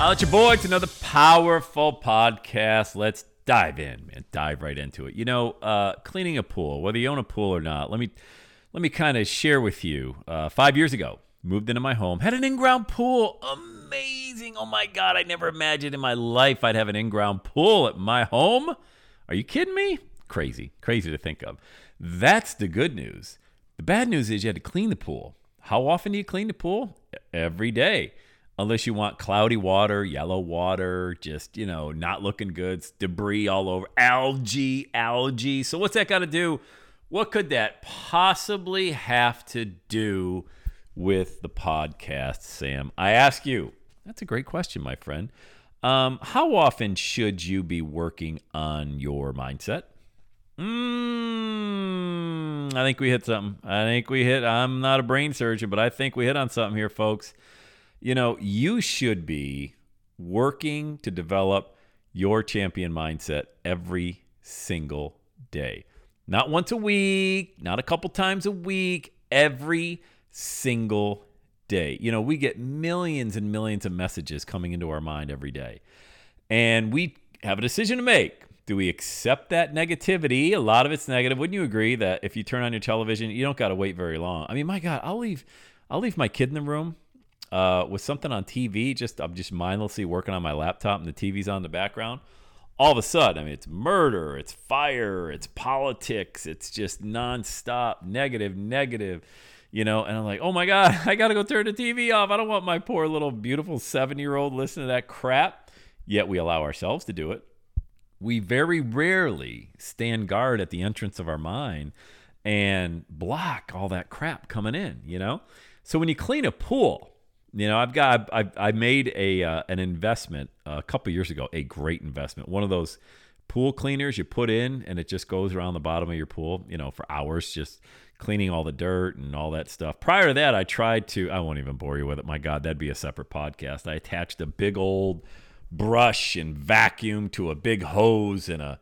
I'll let your boy to another powerful podcast. Let's dive in, man. Dive right into it. You know, uh, cleaning a pool, whether you own a pool or not, let me let me kind of share with you. Uh, five years ago, moved into my home, had an in-ground pool. Amazing! Oh my god, I never imagined in my life I'd have an in-ground pool at my home. Are you kidding me? Crazy, crazy to think of. That's the good news. The bad news is you had to clean the pool. How often do you clean the pool? Every day unless you want cloudy water, yellow water, just, you know, not looking good, debris all over, algae, algae. So, what's that got to do? What could that possibly have to do with the podcast, Sam? I ask you. That's a great question, my friend. Um, how often should you be working on your mindset? Mm, I think we hit something. I think we hit. I'm not a brain surgeon, but I think we hit on something here, folks you know, you should be working to develop your champion mindset every single day. Not once a week, not a couple times a week, every single day. You know, we get millions and millions of messages coming into our mind every day. And we have a decision to make. Do we accept that negativity? A lot of it's negative. Wouldn't you agree that if you turn on your television, you don't got to wait very long? I mean, my God, I'll leave I'll leave my kid in the room uh, with something on TV. Just I'm just mindlessly working on my laptop, and the TV's on the background. All of a sudden, I mean, it's murder, it's fire, it's politics, it's just nonstop negative, negative, you know. And I'm like, oh my god, I gotta go turn the TV off. I don't want my poor little beautiful seven year old listening to that crap. Yet we allow ourselves to do it. We very rarely stand guard at the entrance of our mind and block all that crap coming in, you know? So when you clean a pool, you know, I've got I I made a uh, an investment a couple years ago, a great investment. One of those pool cleaners you put in and it just goes around the bottom of your pool, you know, for hours just cleaning all the dirt and all that stuff. Prior to that, I tried to I won't even bore you with it. My god, that'd be a separate podcast. I attached a big old brush and vacuum to a big hose and a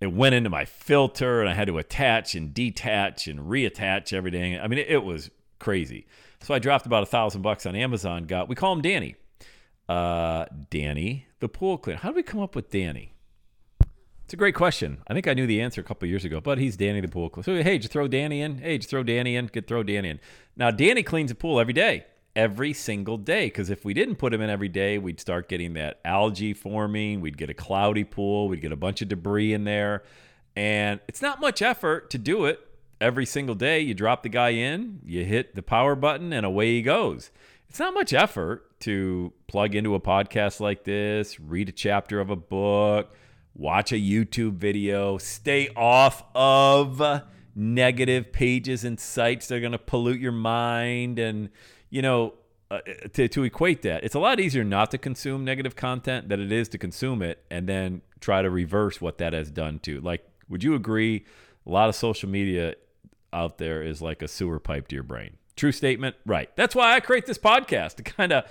it went into my filter and I had to attach and detach and reattach everything. I mean, it, it was crazy. So I dropped about a thousand bucks on Amazon. Got we call him Danny. Uh, Danny, the pool cleaner. How did we come up with Danny? It's a great question. I think I knew the answer a couple years ago, but he's Danny the pool cleaner. So hey, just throw Danny in. Hey, just throw Danny in. Could throw Danny in. Now Danny cleans the pool every day, every single day. Because if we didn't put him in every day, we'd start getting that algae forming. We'd get a cloudy pool. We'd get a bunch of debris in there, and it's not much effort to do it every single day. You drop the guy in, you hit the power button, and away he goes. It's not much effort to plug into a podcast like this, read a chapter of a book, watch a YouTube video, stay off of negative pages and sites that are going to pollute your mind. And, you know, uh, to, to equate that, it's a lot easier not to consume negative content than it is to consume it and then try to reverse what that has done to. Like, would you agree? A lot of social media out there is like a sewer pipe to your brain. True statement? Right. That's why I create this podcast to kind of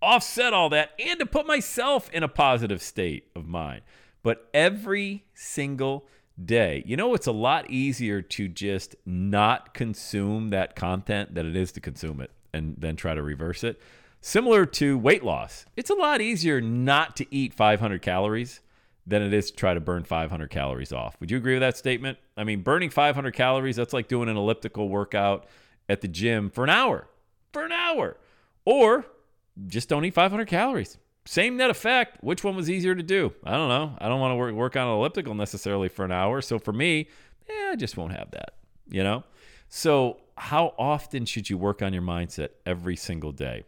offset all that and to put myself in a positive state of mind. But every single day, you know, it's a lot easier to just not consume that content than it is to consume it and then try to reverse it. Similar to weight loss, it's a lot easier not to eat 500 calories than it is to try to burn 500 calories off. Would you agree with that statement? I mean, burning 500 calories, that's like doing an elliptical workout at the gym for an hour. For an hour. Or just don't eat 500 calories. Same net effect. Which one was easier to do? I don't know. I don't want to work, work on an elliptical necessarily for an hour. So for me, yeah, I just won't have that. you know? So, how often should you work on your mindset every single day?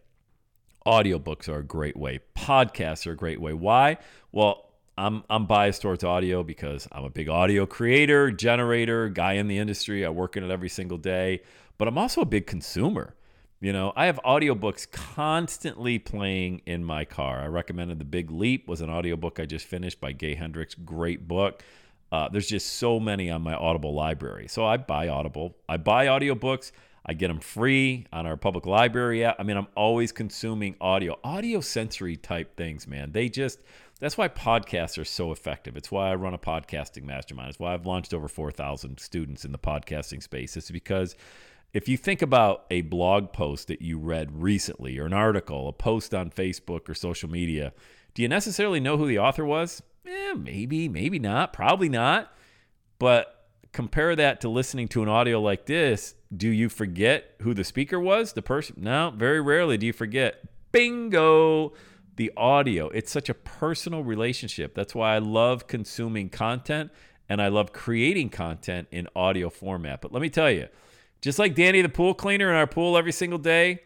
Audiobooks are a great way. Podcasts are a great way. Why? Well, I'm I'm biased towards audio because I'm a big audio creator, generator, guy in the industry. I work in it every single day, but I'm also a big consumer. You know, I have audiobooks constantly playing in my car. I recommended The Big Leap was an audiobook I just finished by Gay Hendricks. Great book. Uh, there's just so many on my Audible library. So I buy Audible. I buy audiobooks. I get them free on our public library app. I mean, I'm always consuming audio, audio sensory type things, man. They just, that's why podcasts are so effective. It's why I run a podcasting mastermind. It's why I've launched over 4,000 students in the podcasting space. It's because if you think about a blog post that you read recently or an article, a post on Facebook or social media, do you necessarily know who the author was? Eh, maybe, maybe not, probably not. But compare that to listening to an audio like this. Do you forget who the speaker was? The person? No, very rarely do you forget. Bingo! The audio. It's such a personal relationship. That's why I love consuming content and I love creating content in audio format. But let me tell you, just like Danny the pool cleaner in our pool every single day,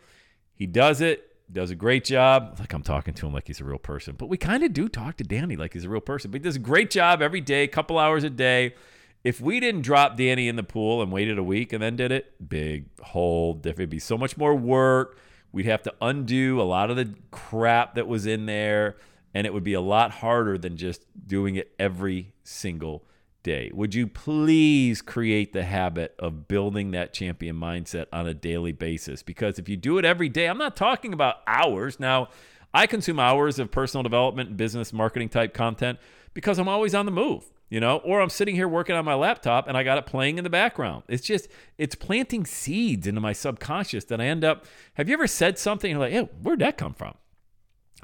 he does it does a great job. Like I'm talking to him like he's a real person, but we kind of do talk to Danny like he's a real person. But he does a great job every day, a couple hours a day. If we didn't drop Danny in the pool and waited a week and then did it, big hole. It'd be so much more work. We'd have to undo a lot of the crap that was in there, and it would be a lot harder than just doing it every single day. Would you please create the habit of building that champion mindset on a daily basis? Because if you do it every day, I'm not talking about hours. Now, I consume hours of personal development and business marketing type content because I'm always on the move, you know, or I'm sitting here working on my laptop and I got it playing in the background. It's just, it's planting seeds into my subconscious that I end up. Have you ever said something like, hey, where'd that come from?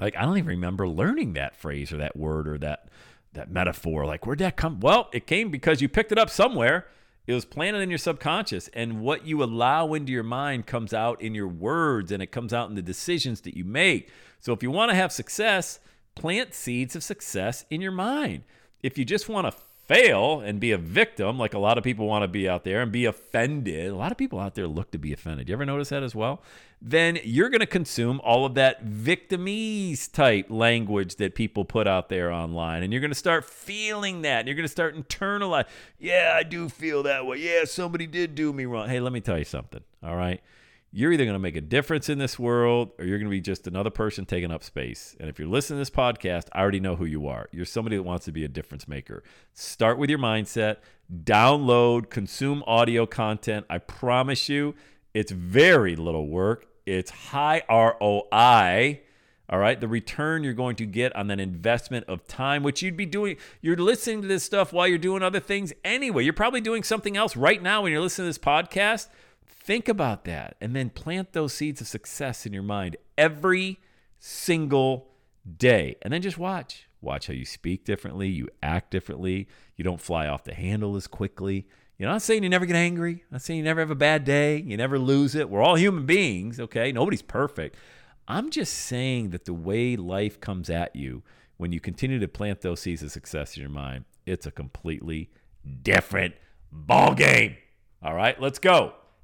Like, I don't even remember learning that phrase or that word or that that metaphor. Like, where'd that come? Well, it came because you picked it up somewhere. It was planted in your subconscious, and what you allow into your mind comes out in your words, and it comes out in the decisions that you make. So, if you want to have success, plant seeds of success in your mind. If you just want to fail and be a victim, like a lot of people want to be out there and be offended. A lot of people out there look to be offended. You ever notice that as well? Then you're going to consume all of that victimese type language that people put out there online. And you're going to start feeling that. And you're going to start internalizing. Yeah, I do feel that way. Yeah, somebody did do me wrong. Hey, let me tell you something. All right you're either going to make a difference in this world or you're going to be just another person taking up space. And if you're listening to this podcast, I already know who you are. You're somebody that wants to be a difference maker. Start with your mindset, download, consume audio content. I promise you, it's very little work, it's high ROI. All right. The return you're going to get on that investment of time, which you'd be doing, you're listening to this stuff while you're doing other things anyway. You're probably doing something else right now when you're listening to this podcast. Think about that and then plant those seeds of success in your mind every single day. And then just watch. Watch how you speak differently, you act differently, you don't fly off the handle as quickly. You know, I'm not saying you never get angry. I'm not saying you never have a bad day. You never lose it. We're all human beings, okay? Nobody's perfect. I'm just saying that the way life comes at you when you continue to plant those seeds of success in your mind, it's a completely different ball game. All right, let's go